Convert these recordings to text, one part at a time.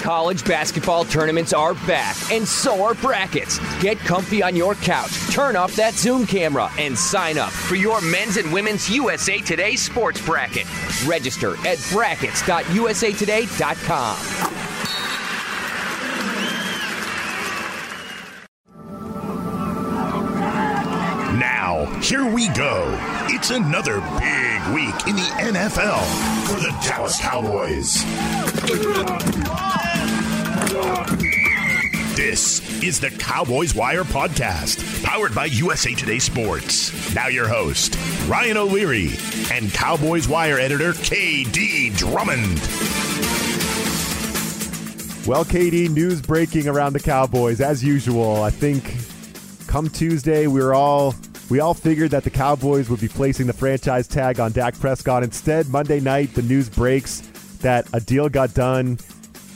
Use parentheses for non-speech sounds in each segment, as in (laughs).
College basketball tournaments are back, and so are brackets. Get comfy on your couch, turn off that Zoom camera, and sign up for your men's and women's USA Today sports bracket. Register at brackets.usatoday.com. Now, here we go. It's another big week in the NFL for the Dallas Cowboys. This is the Cowboys Wire podcast, powered by USA Today Sports. Now, your host, Ryan O'Leary, and Cowboys Wire editor, KD Drummond. Well, KD, news breaking around the Cowboys as usual. I think come Tuesday, we're all we all figured that the Cowboys would be placing the franchise tag on Dak Prescott. Instead, Monday night, the news breaks that a deal got done.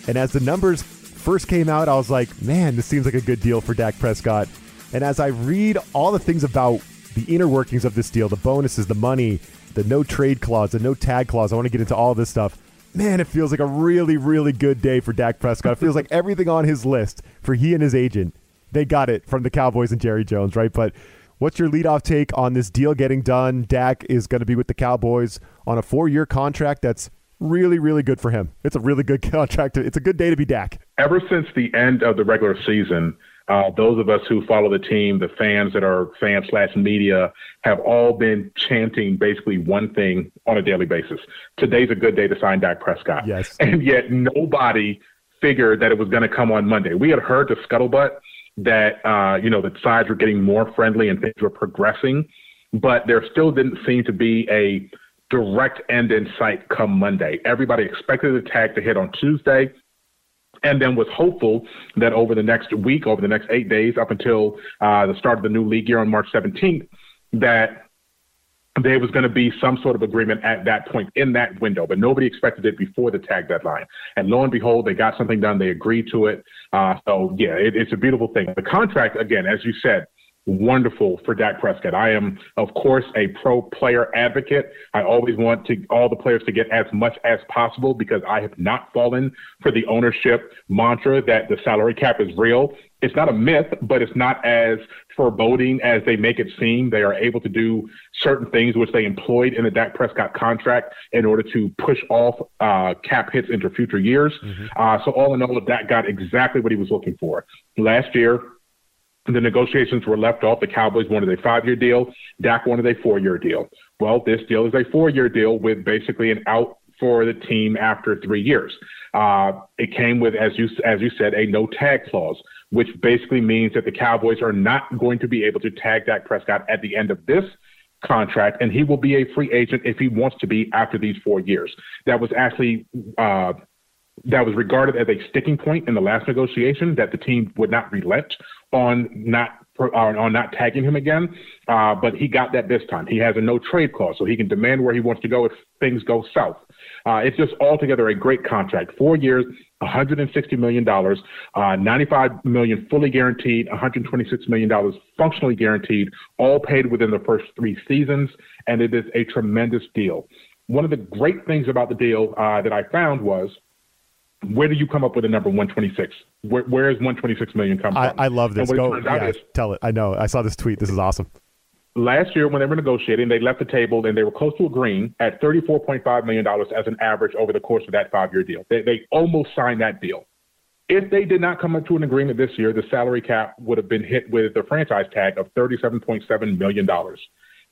And as the numbers first came out, I was like, man, this seems like a good deal for Dak Prescott. And as I read all the things about the inner workings of this deal, the bonuses, the money, the no trade clause, the no tag clause, I want to get into all this stuff. Man, it feels like a really, really good day for Dak Prescott. It feels like everything on his list for he and his agent, they got it from the Cowboys and Jerry Jones, right? But What's your leadoff take on this deal getting done? Dak is going to be with the Cowboys on a four year contract that's really, really good for him. It's a really good (laughs) contract. It's a good day to be Dak. Ever since the end of the regular season, uh, those of us who follow the team, the fans that are fans slash media, have all been chanting basically one thing on a daily basis. Today's a good day to sign Dak Prescott. Yes. (laughs) And yet nobody figured that it was going to come on Monday. We had heard the scuttlebutt that uh, you know the sides were getting more friendly and things were progressing, but there still didn't seem to be a direct end in sight come Monday. Everybody expected the tag to hit on Tuesday and then was hopeful that over the next week, over the next eight days, up until uh, the start of the new league year on March 17th, that there was going to be some sort of agreement at that point in that window, but nobody expected it before the tag deadline. And lo and behold, they got something done. They agreed to it. Uh, so yeah, it, it's a beautiful thing. The contract, again, as you said, wonderful for Dak Prescott. I am, of course, a pro player advocate. I always want to all the players to get as much as possible because I have not fallen for the ownership mantra that the salary cap is real. It's not a myth, but it's not as foreboding as they make it seem. They are able to do certain things which they employed in the Dak Prescott contract in order to push off uh, cap hits into future years. Mm-hmm. Uh, so all in all, Dak got exactly what he was looking for. Last year, the negotiations were left off. The Cowboys wanted a five year deal. Dak wanted a four year deal. Well, this deal is a four year deal with basically an out for the team after three years. Uh, it came with, as you as you said, a no tag clause, which basically means that the Cowboys are not going to be able to tag Dak Prescott at the end of this contract, and he will be a free agent if he wants to be after these four years. That was actually uh, that was regarded as a sticking point in the last negotiation that the team would not relent on not uh, on not tagging him again. Uh, but he got that this time. He has a no trade clause, so he can demand where he wants to go if things go south. Uh, it's just altogether a great contract. Four years, 160 million dollars, uh, 95 million fully guaranteed, 126 million dollars functionally guaranteed, all paid within the first three seasons, and it is a tremendous deal. One of the great things about the deal uh, that I found was where do you come up with the number 126? Where, where is 126 million come I, from? I love this. Go, yeah, is, tell it. I know. I saw this tweet. This is awesome. Last year, when they were negotiating, they left the table and they were close to agreeing at $34.5 million as an average over the course of that five year deal. They, they almost signed that deal. If they did not come up to an agreement this year, the salary cap would have been hit with the franchise tag of $37.7 million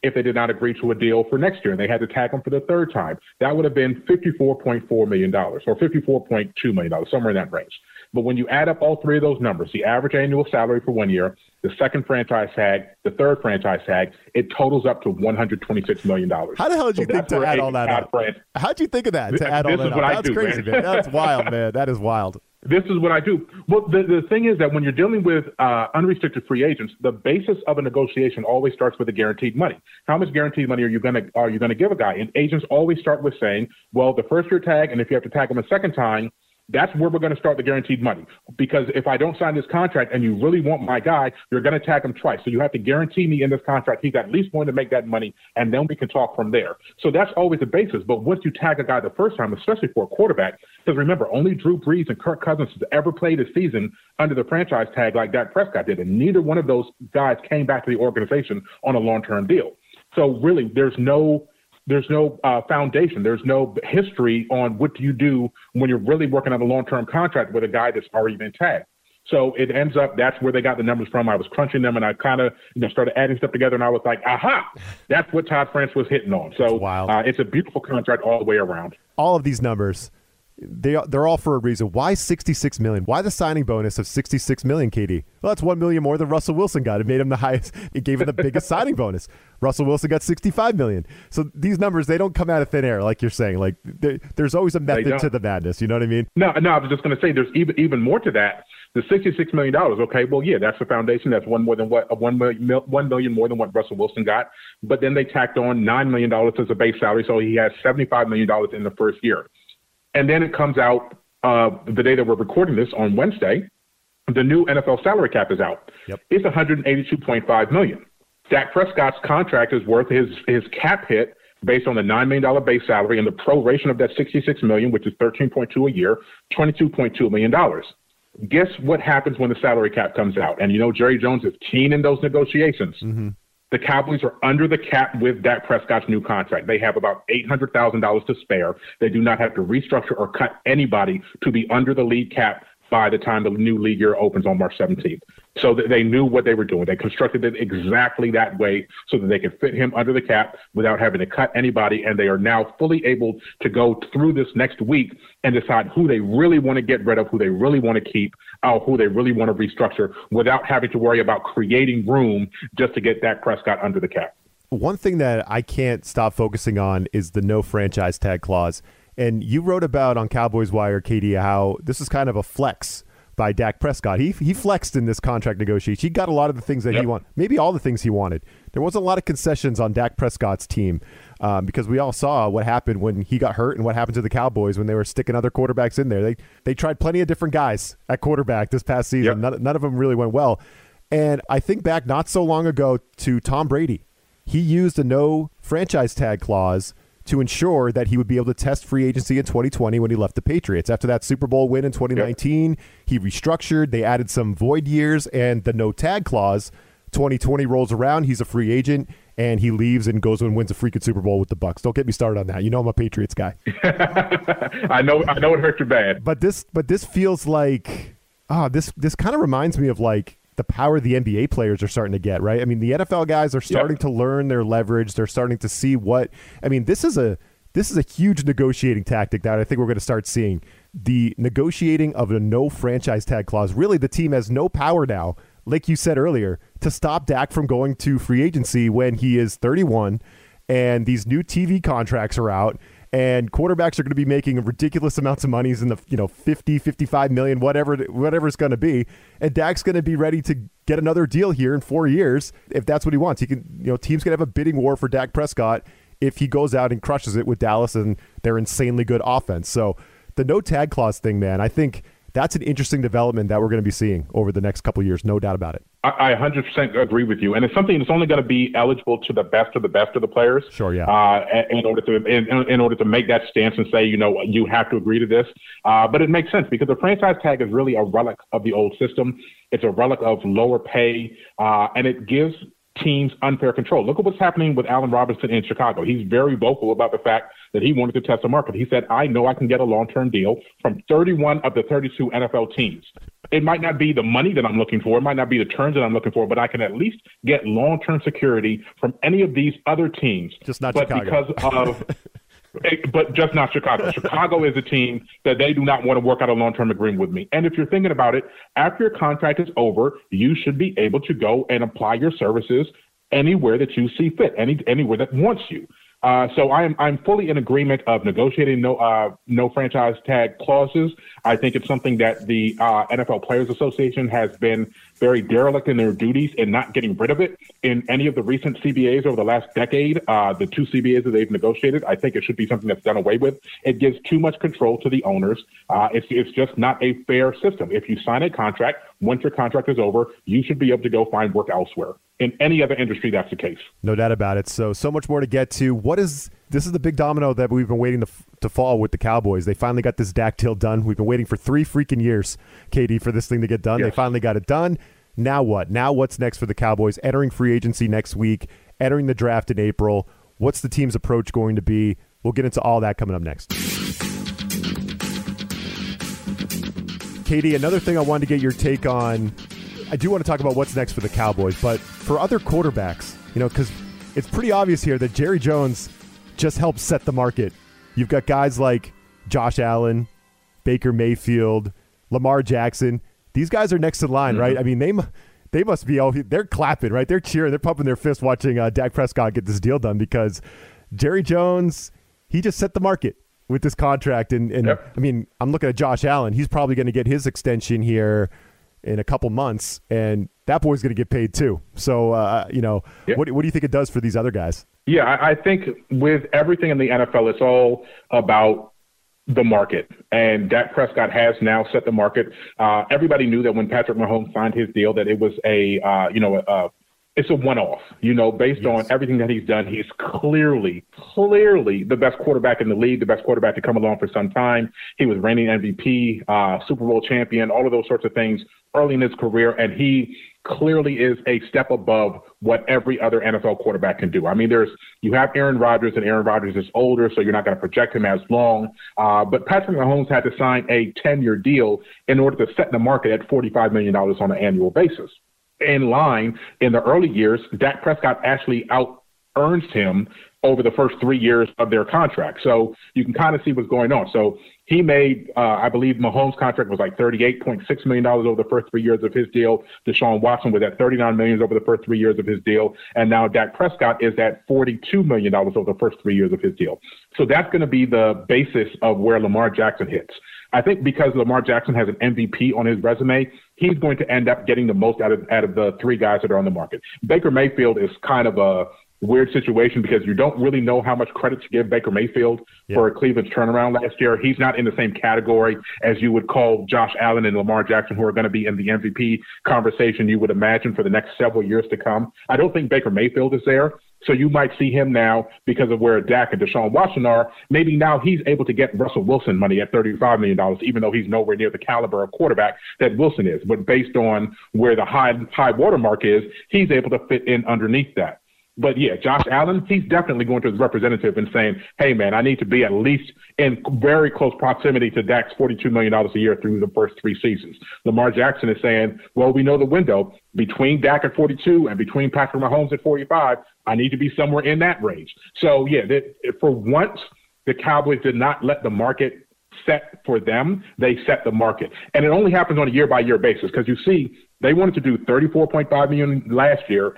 if they did not agree to a deal for next year and they had to tag them for the third time. That would have been $54.4 million or $54.2 million, somewhere in that range. But when you add up all three of those numbers, the average annual salary for one year, the second franchise tag, the third franchise tag, it totals up to $126 million. How the hell did you so think to add all that up? How'd you think of that to add all that up? That's do, crazy, man. man. That's wild, man. That is wild. This is what I do. Well, the, the thing is that when you're dealing with uh, unrestricted free agents, the basis of a negotiation always starts with the guaranteed money. How much guaranteed money are you gonna are you gonna give a guy? And agents always start with saying, well, the first year tag, and if you have to tag him a second time, That's where we're going to start the guaranteed money. Because if I don't sign this contract and you really want my guy, you're going to tag him twice. So you have to guarantee me in this contract he's at least going to make that money, and then we can talk from there. So that's always the basis. But once you tag a guy the first time, especially for a quarterback, because remember, only Drew Brees and Kirk Cousins has ever played a season under the franchise tag like Dak Prescott did, and neither one of those guys came back to the organization on a long-term deal. So really, there's no there's no uh, foundation. There's no history on what do you do when you're really working on a long-term contract with a guy that's already been tagged. So it ends up that's where they got the numbers from. I was crunching them and I kind of you know started adding stuff together and I was like, aha, that's what Todd France was hitting on. So uh, it's a beautiful contract all the way around. All of these numbers they they're all for a reason. Why 66 million? Why the signing bonus of 66 million, KD? Well, that's 1 million more than Russell Wilson got. It made him the highest. (laughs) It gave him the biggest signing bonus. Russell Wilson got 65 million. So these numbers they don't come out of thin air like you're saying. Like there's always a method to the madness, you know what I mean? No, no, I was just going to say there's even even more to that. The 66 million dollars, okay, well, yeah, that's the foundation. That's one more than what uh, one million, one million more than what Russell Wilson got. But then they tacked on nine million dollars as a base salary, so he has 75 million dollars in the first year. And then it comes out uh, the day that we're recording this on Wednesday. The new NFL salary cap is out. Yep. It's 182.5 million. Dak Prescott's contract is worth his his cap hit based on the nine million dollar base salary and the proration of that 66 million, which is 13.2 a year, 22.2 million dollars. Guess what happens when the salary cap comes out? And you know Jerry Jones is keen in those negotiations. Mm-hmm. The Cowboys are under the cap with Dak Prescott's new contract. They have about $800,000 to spare. They do not have to restructure or cut anybody to be under the league cap by the time the new league year opens on March 17th. So that they knew what they were doing. They constructed it exactly that way so that they could fit him under the cap without having to cut anybody. And they are now fully able to go through this next week and decide who they really want to get rid of, who they really want to keep, or who they really want to restructure without having to worry about creating room just to get Dak Prescott under the cap. One thing that I can't stop focusing on is the no franchise tag clause. And you wrote about on Cowboys Wire, KD, how this is kind of a flex by Dak Prescott. He he flexed in this contract negotiation. He got a lot of the things that yep. he wanted, maybe all the things he wanted. There wasn't a lot of concessions on Dak Prescott's team um, because we all saw what happened when he got hurt and what happened to the Cowboys when they were sticking other quarterbacks in there. They they tried plenty of different guys at quarterback this past season. Yep. None, none of them really went well. And I think back not so long ago to Tom Brady. He used a no franchise tag clause to ensure that he would be able to test free agency in 2020 when he left the Patriots. After that Super Bowl win in 2019, yep. he restructured, they added some void years and the no tag clause. 2020 rolls around, he's a free agent and he leaves and goes and wins a freaking Super Bowl with the Bucs. Don't get me started on that. You know I'm a Patriots guy. (laughs) I know I know it hurt you bad. But this but this feels like ah, oh, this this kind of reminds me of like the power the NBA players are starting to get, right? I mean, the NFL guys are starting to learn their leverage. They're starting to see what I mean, this is a this is a huge negotiating tactic that I think we're going to start seeing. The negotiating of a no franchise tag clause. Really, the team has no power now, like you said earlier, to stop Dak from going to free agency when he is 31 and these new TV contracts are out and quarterbacks are going to be making ridiculous amounts of monies in the you know 50 55 million whatever whatever it's going to be. And Dak's going to be ready to get another deal here in 4 years if that's what he wants. He can you know teams going to have a bidding war for Dak Prescott if he goes out and crushes it with Dallas and their insanely good offense. So the no tag clause thing man I think that's an interesting development that we're going to be seeing over the next couple years, no doubt about it. I, I 100% agree with you, and it's something that's only going to be eligible to the best of the best of the players. Sure, yeah. Uh, in order to in, in, order to make that stance and say, you know, you have to agree to this. Uh, but it makes sense because the franchise tag is really a relic of the old system. It's a relic of lower pay, uh, and it gives teams unfair control. Look at what's happening with Allen Robinson in Chicago. He's very vocal about the fact that he wanted to test the market. He said, I know I can get a long term deal from 31 of the 32 NFL teams. It might not be the money that I'm looking for, it might not be the terms that I'm looking for, but I can at least get long term security from any of these other teams. Just not but Chicago. because of (laughs) but just not Chicago. Chicago is a team that they do not want to work out a long term agreement with me. And if you're thinking about it, after your contract is over, you should be able to go and apply your services anywhere that you see fit, any anywhere that wants you. Uh, so I'm I'm fully in agreement of negotiating no uh, no franchise tag clauses. I think it's something that the uh, NFL Players Association has been very derelict in their duties and not getting rid of it in any of the recent CBAs over the last decade. Uh, the two CBAs that they've negotiated, I think it should be something that's done away with. It gives too much control to the owners. Uh, it's it's just not a fair system. If you sign a contract, once your contract is over, you should be able to go find work elsewhere in any other industry that's the case. No doubt about it. So so much more to get to. What is this is the big domino that we've been waiting to, to fall with the Cowboys. They finally got this Dak deal done. We've been waiting for three freaking years, KD, for this thing to get done. Yes. They finally got it done. Now what? Now what's next for the Cowboys? Entering free agency next week, entering the draft in April. What's the team's approach going to be? We'll get into all that coming up next. KD, another thing I wanted to get your take on I do want to talk about what's next for the Cowboys, but for other quarterbacks, you know, because it's pretty obvious here that Jerry Jones just helps set the market. You've got guys like Josh Allen, Baker Mayfield, Lamar Jackson. These guys are next in line, mm-hmm. right? I mean, they they must be all they're clapping, right? They're cheering, they're pumping their fist watching uh, Dak Prescott get this deal done because Jerry Jones he just set the market with this contract, and, and yep. I mean, I'm looking at Josh Allen. He's probably going to get his extension here in a couple months, and that boy's going to get paid too. So, uh, you know, yeah. what, what do you think it does for these other guys? Yeah, I, I think with everything in the NFL, it's all about the market. And Dak Prescott has now set the market. Uh, everybody knew that when Patrick Mahomes signed his deal, that it was a, uh, you know, a, it's a one-off, you know, based yes. on everything that he's done. He's clearly, clearly the best quarterback in the league, the best quarterback to come along for some time. He was reigning MVP, uh, Super Bowl champion, all of those sorts of things early in his career, and he clearly is a step above what every other NFL quarterback can do. I mean, there's you have Aaron Rodgers, and Aaron Rodgers is older, so you're not going to project him as long. Uh, but Patrick Mahomes had to sign a 10-year deal in order to set the market at $45 million on an annual basis. In line in the early years, Dak Prescott actually out earns him over the first three years of their contract. So you can kind of see what's going on. So he made, uh, I believe, Mahomes' contract was like $38.6 million over the first three years of his deal. Deshaun Watson was at 39 million over the first three years of his deal. And now Dak Prescott is at $42 million over the first three years of his deal. So that's going to be the basis of where Lamar Jackson hits. I think because Lamar Jackson has an MVP on his resume, he's going to end up getting the most out of out of the three guys that are on the market. Baker Mayfield is kind of a weird situation because you don't really know how much credit to give Baker Mayfield yeah. for Cleveland's turnaround last year. He's not in the same category as you would call Josh Allen and Lamar Jackson, who are going to be in the MVP conversation you would imagine for the next several years to come. I don't think Baker Mayfield is there. So you might see him now because of where Dak and Deshaun Watson are. Maybe now he's able to get Russell Wilson money at $35 million, even though he's nowhere near the caliber of quarterback that Wilson is. But based on where the high high watermark is, he's able to fit in underneath that. But yeah, Josh Allen, he's definitely going to his representative and saying, hey, man, I need to be at least in very close proximity to Dak's $42 million a year through the first three seasons. Lamar Jackson is saying, well, we know the window between Dak at 42 and between Patrick Mahomes at 45. I need to be somewhere in that range. So, yeah, for once, the Cowboys did not let the market set for them. They set the market. And it only happens on a year by year basis because you see, they wanted to do 34.5 million last year.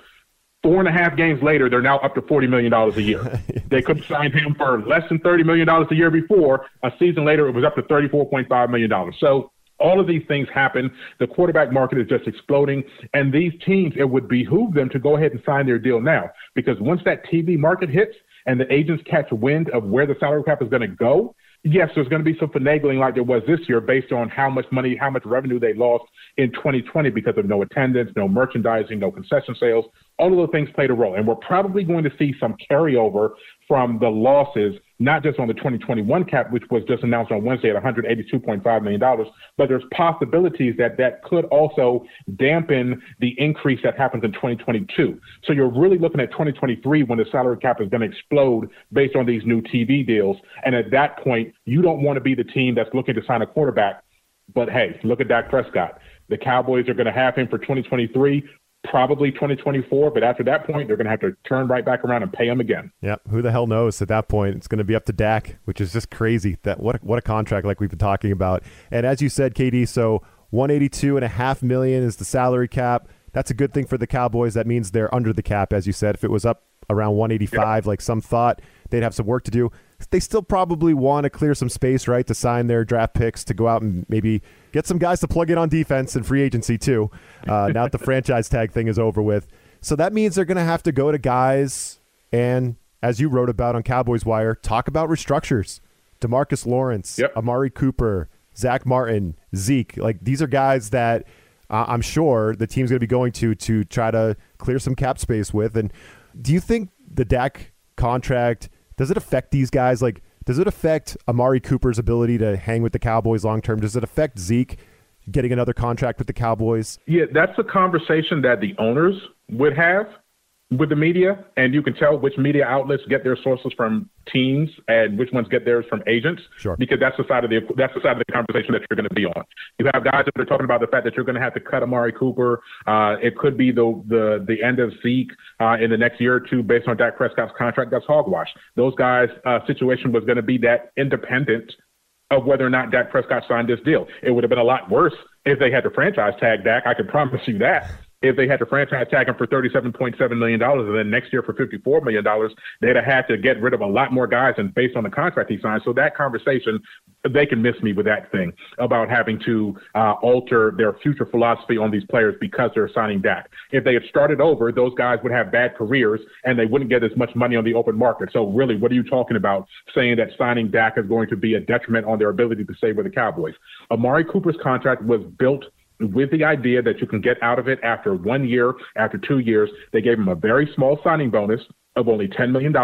Four and a half games later, they're now up to $40 million a year. (laughs) they could have signed him for less than $30 million a year before. A season later, it was up to $34.5 million. So all of these things happen. The quarterback market is just exploding. And these teams, it would behoove them to go ahead and sign their deal now. Because once that TV market hits and the agents catch wind of where the salary cap is going to go, yes, there's going to be some finagling like there was this year based on how much money, how much revenue they lost in 2020 because of no attendance, no merchandising, no concession sales. All of those things played a role. And we're probably going to see some carryover from the losses, not just on the 2021 cap, which was just announced on Wednesday at $182.5 million, but there's possibilities that that could also dampen the increase that happens in 2022. So you're really looking at 2023 when the salary cap is going to explode based on these new TV deals. And at that point, you don't want to be the team that's looking to sign a quarterback. But hey, look at Dak Prescott. The Cowboys are going to have him for 2023 probably 2024. But after that point, they're going to have to turn right back around and pay him again. Yep. Who the hell knows? At that point, it's going to be up to Dak, which is just crazy. That what a, what a contract like we've been talking about. And as you said, KD, so 182 and a half million is the salary cap. That's a good thing for the Cowboys. That means they're under the cap, as you said. If it was up around 185, like some thought, they'd have some work to do. They still probably want to clear some space, right, to sign their draft picks to go out and maybe get some guys to plug in on defense and free agency too. Uh, (laughs) now that the franchise tag thing is over with, so that means they're going to have to go to guys and, as you wrote about on Cowboys Wire, talk about restructures. Demarcus Lawrence, yep. Amari Cooper, Zack Martin, Zeke. Like these are guys that uh, I'm sure the team's going to be going to to try to clear some cap space with. And do you think the Dak contract does it affect these guys? Like, does it affect Amari Cooper's ability to hang with the Cowboys long term? Does it affect Zeke getting another contract with the Cowboys? Yeah, that's a conversation that the owners would have with the media, and you can tell which media outlets get their sources from teams and which ones get theirs from agents. Sure. Because that's the side of the that's the side of the conversation that you're going to be on. You have guys that are talking about the fact that you're going to have to cut Amari Cooper. Uh, it could be the the the end of Zeke uh, in the next year or two based on Dak Prescott's contract. That's hogwash. Those guys' uh, situation was going to be that independent of whether or not Dak Prescott signed this deal. It would have been a lot worse if they had to franchise tag Dak. I can promise you that if they had to franchise tag him for $37.7 million and then next year for $54 million, they'd have had to get rid of a lot more guys and based on the contract he signed. So that conversation, they can miss me with that thing about having to uh, alter their future philosophy on these players because they're signing Dak. If they had started over, those guys would have bad careers and they wouldn't get as much money on the open market. So really, what are you talking about saying that signing Dak is going to be a detriment on their ability to stay with the Cowboys? Amari Cooper's contract was built – with the idea that you can get out of it after one year, after two years. They gave him a very small signing bonus of only $10 million,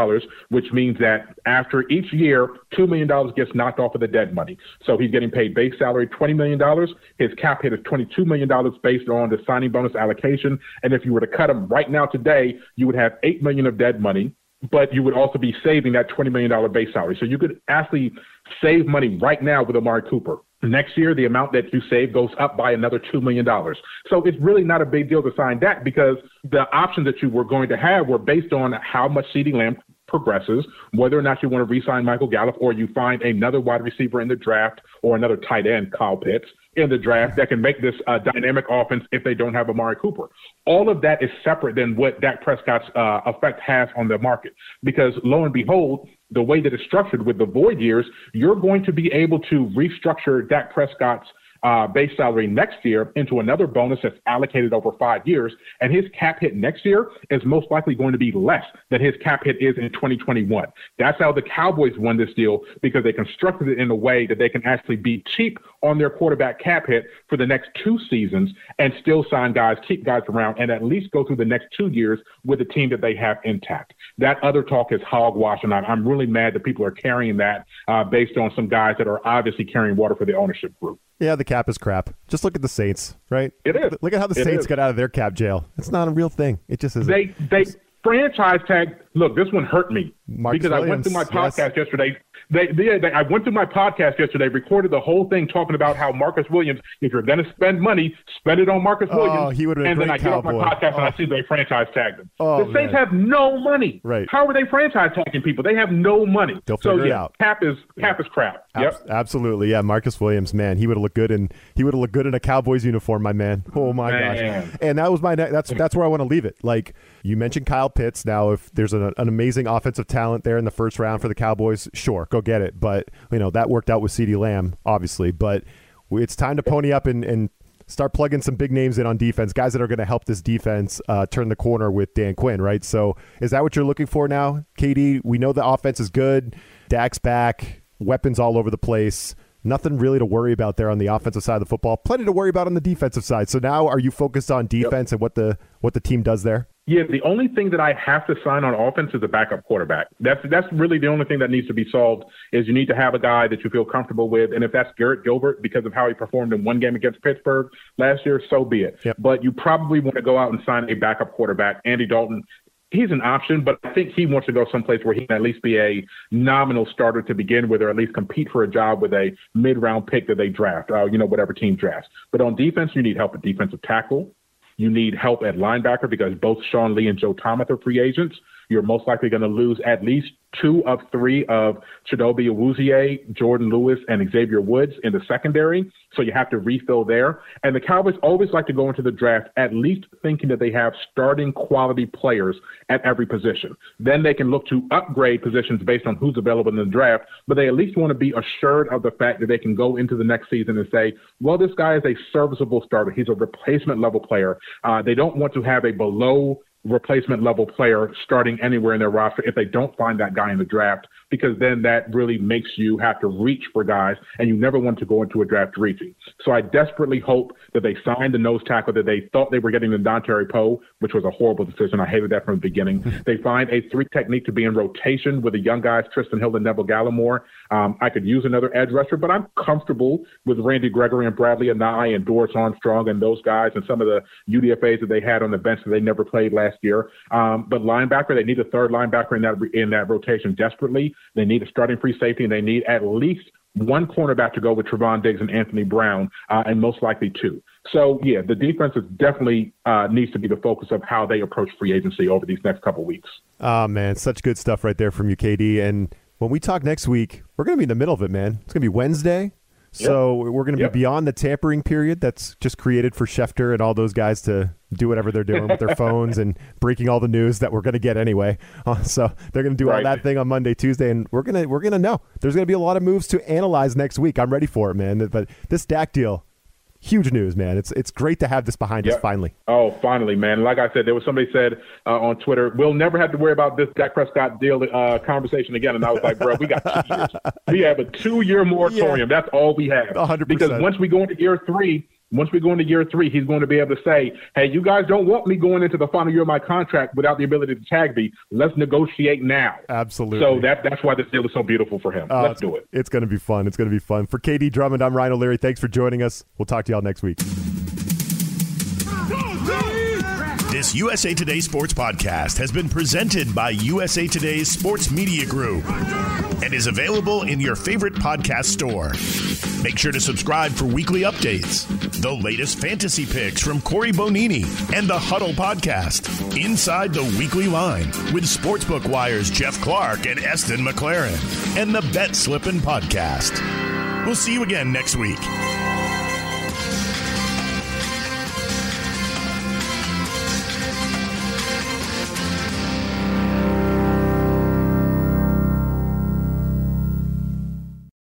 which means that after each year, $2 million gets knocked off of the dead money. So he's getting paid base salary $20 million. His cap hit is $22 million based on the signing bonus allocation. And if you were to cut him right now today, you would have 8 million of dead money, but you would also be saving that $20 million base salary. So you could actually save money right now with Amari Cooper. Next year, the amount that you save goes up by another $2 million. So it's really not a big deal to sign that because the options that you were going to have were based on how much CeeDee Lamb progresses, whether or not you want to re-sign Michael Gallup or you find another wide receiver in the draft or another tight end, Kyle Pitts, in the draft that can make this a dynamic offense if they don't have Amari Cooper. All of that is separate than what Dak Prescott's uh, effect has on the market because lo and behold, the way that it's structured with the void years, you're going to be able to restructure Dak Prescott's uh, base salary next year into another bonus that's allocated over five years. And his cap hit next year is most likely going to be less than his cap hit is in 2021. That's how the Cowboys won this deal because they constructed it in a way that they can actually be cheap on their quarterback cap hit for the next two seasons and still sign guys, keep guys around, and at least go through the next two years with the team that they have intact. That other talk is hogwash, and I'm really mad that people are carrying that uh, based on some guys that are obviously carrying water for the ownership group. Yeah, the cap is crap. Just look at the Saints, right? It is. Look at how the it Saints is. got out of their cap jail. It's not a real thing. It just isn't. They they franchise tag. Look, this one hurt me Marcus because Williams, I went through my yes. podcast yesterday. They, they, they, I went through my podcast yesterday, recorded the whole thing talking about how Marcus Williams, if you're going to spend money, spend it on Marcus Oh, Williams. he would've been a and then I get off my podcast and I Oh. see they franchise tagged him. Oh, the Saints man. have no money. Right. How are they franchise tagging people? They have no money. They'll so figure it out. cap is cap is crap. Ab- Yep. Absolutely, yeah. Marcus Williams, man, he would have looked good in he would have looked good in a Cowboys uniform, my man. (laughs) Oh my Man. gosh! And that was my that's that's where I want to leave it. Like you mentioned, Kyle Pitts. Now, if there's an, an amazing offensive talent there in the first round for the Cowboys, sure, go get it. But you know that worked out with Ceedee Lamb, obviously. But it's time to pony up and, and start plugging some big names in on defense, guys that are going to help this defense uh, turn the corner with Dan Quinn, right? So, is that what you're looking for now, KD? We know the offense is good. Dak's back, weapons all over the place. Nothing really to worry about there on the offensive side of the football. Plenty to worry about on the defensive side. So now, are you focused on defense and what the what the team does there? Yeah, the only thing that I have to sign on offense is a backup quarterback. That's that's really the only thing that needs to be solved is you need to have a guy that you feel comfortable with, and if that's Garrett Gilbert because of how he performed in one game against Pittsburgh last year, so be it. Yep. But you probably want to go out and sign a backup quarterback. Andy Dalton, he's an option, but I think he wants to go someplace where he can at least be a nominal starter to begin with, or at least compete for a job with a mid-round pick that they draft, uh, you know, whatever team drafts. But on defense, you need help at defensive tackle. You need help at linebacker because both Sean Lee and Joe Thomas are free agents. You're most likely going to lose at least two of three of Chidobe Awuzie, Jourdan Lewis, and Xavier Woods in the secondary. So you have to refill there. And the Cowboys always like to go into the draft at least thinking that they have starting quality players at every position. Then they can look to upgrade positions based on who's available in the draft, but they at least want to be assured of the fact that they can go into the next season and say, well, this guy is a serviceable starter. He's a replacement level player. Uh, they don't want to have a below replacement level player starting anywhere in their roster if they don't find that guy in the draft because then that really makes you have to reach for guys, and you never want to go into a draft reaching. So I desperately hope that they signed the nose tackle that they thought they were getting in Dontari Poe, which was a horrible decision. I hated that from the beginning. (laughs) they find a three technique to be in rotation with the young guys, Trysten Hill and Neville Gallimore. Um, I could use another edge rusher, but I'm comfortable with Randy Gregory and Bradlee Anae and Dorance Armstrong and those guys and some of the UDFAs that they had on the bench that they never played last year. Um, but linebacker, they need a third linebacker in that in that rotation desperately. They need a starting free safety, and they need at least one cornerback to go with Trevon Diggs and Anthony Brown, uh, and most likely two. So yeah, the defense is definitely uh, needs to be the focus of how they approach free agency over these next couple weeks. Oh man, such good stuff right there from you, KD. And when we talk next week, we're going to be in the middle of it, man. It's going to be Wednesday. So yep. we're going to yep. be beyond the tampering period that's just created for Schefter and all those guys to do whatever they're doing with their (laughs) phones and breaking all the news that we're going to get anyway. Uh, so they're going to do right. all that thing on Monday, Tuesday, and we're gonna we're gonna know. There's going to be a lot of moves to analyze next week. I'm ready for it, man. But this Dak deal, huge news, man. It's it's great to have this behind yep. us finally. Oh, finally, man. Like I said, there was somebody said uh, on Twitter, we'll never have to worry about this Dak Prescott deal uh, conversation again. And I was like, bro, we got two years. We have a two year (laughs) moratorium. Yeah. That's all we have. 100%. Because once we go into year three, once we go into year three, he's going to be able to say, "Hey, you guys don't want me going into the final year of my contract without the ability to tag me. Let's negotiate now." Absolutely. So that that's why this deal is so beautiful for him. Uh, Let's do it. It's going to be fun. It's going to be fun. For KD Drummond, I'm Ryan O'Leary. Thanks for joining us. We'll talk to y'all next week. This USA Today Sports Podcast has been presented by USA Today's Sports Media Group and is available in your favorite podcast store. Make sure to subscribe for weekly updates, the latest fantasy picks from Corey Bonini, and the Huddle Podcast, Inside the Weekly Line, with Sportsbook Wire's Jeff Clark and Eston McLaren, and the Bet Slippin' Podcast. We'll see you again next week.